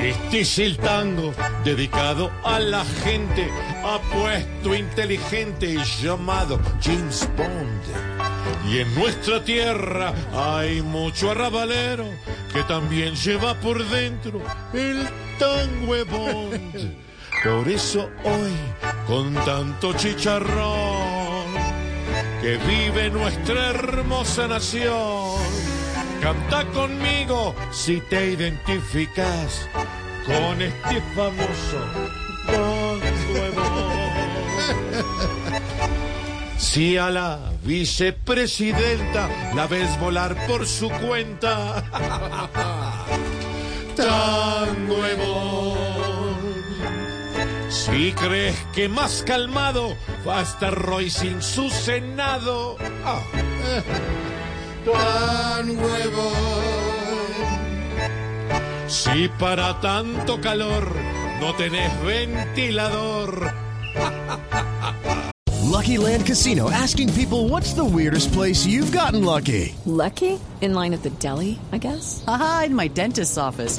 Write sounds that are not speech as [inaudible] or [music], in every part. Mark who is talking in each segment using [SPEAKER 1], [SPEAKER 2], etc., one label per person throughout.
[SPEAKER 1] Este es el tango dedicado a la gente apuesto inteligente llamado James Bond. Y en nuestra tierra hay mucho arrabalero que también lleva por dentro el tango Bond. Por eso hoy, con tanto chicharrón, que vive nuestra hermosa nación, canta conmigo si te identificas con este famoso. Si a la vicepresidenta la ves volar por su cuenta, tan huevón. Si crees que más calmado va a estar Roy sin su senado, ah, tan huevón. Si para tanto calor no tenés ventilador. [laughs]
[SPEAKER 2] Lucky Land Casino asking people what's the weirdest place you've gotten lucky?
[SPEAKER 3] Lucky? In line at the deli, I guess?
[SPEAKER 4] Aha, in my dentist's office.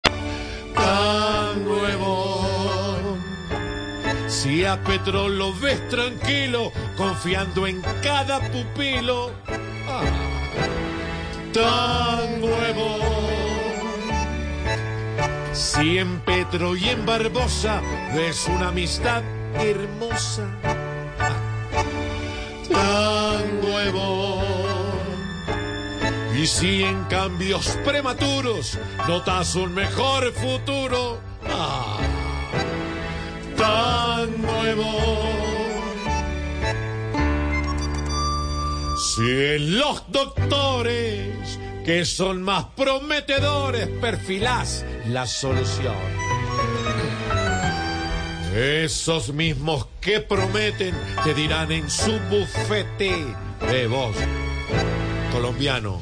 [SPEAKER 1] Si a Petro lo ves tranquilo, confiando en cada pupilo, ah, tan nuevo. Si en Petro y en Barbosa ves una amistad hermosa, ah, tan nuevo. Y si en cambios prematuros notas un mejor futuro, ah, Si en los doctores que son más prometedores perfilás la solución. Esos mismos que prometen te dirán en su bufete de voz colombiano.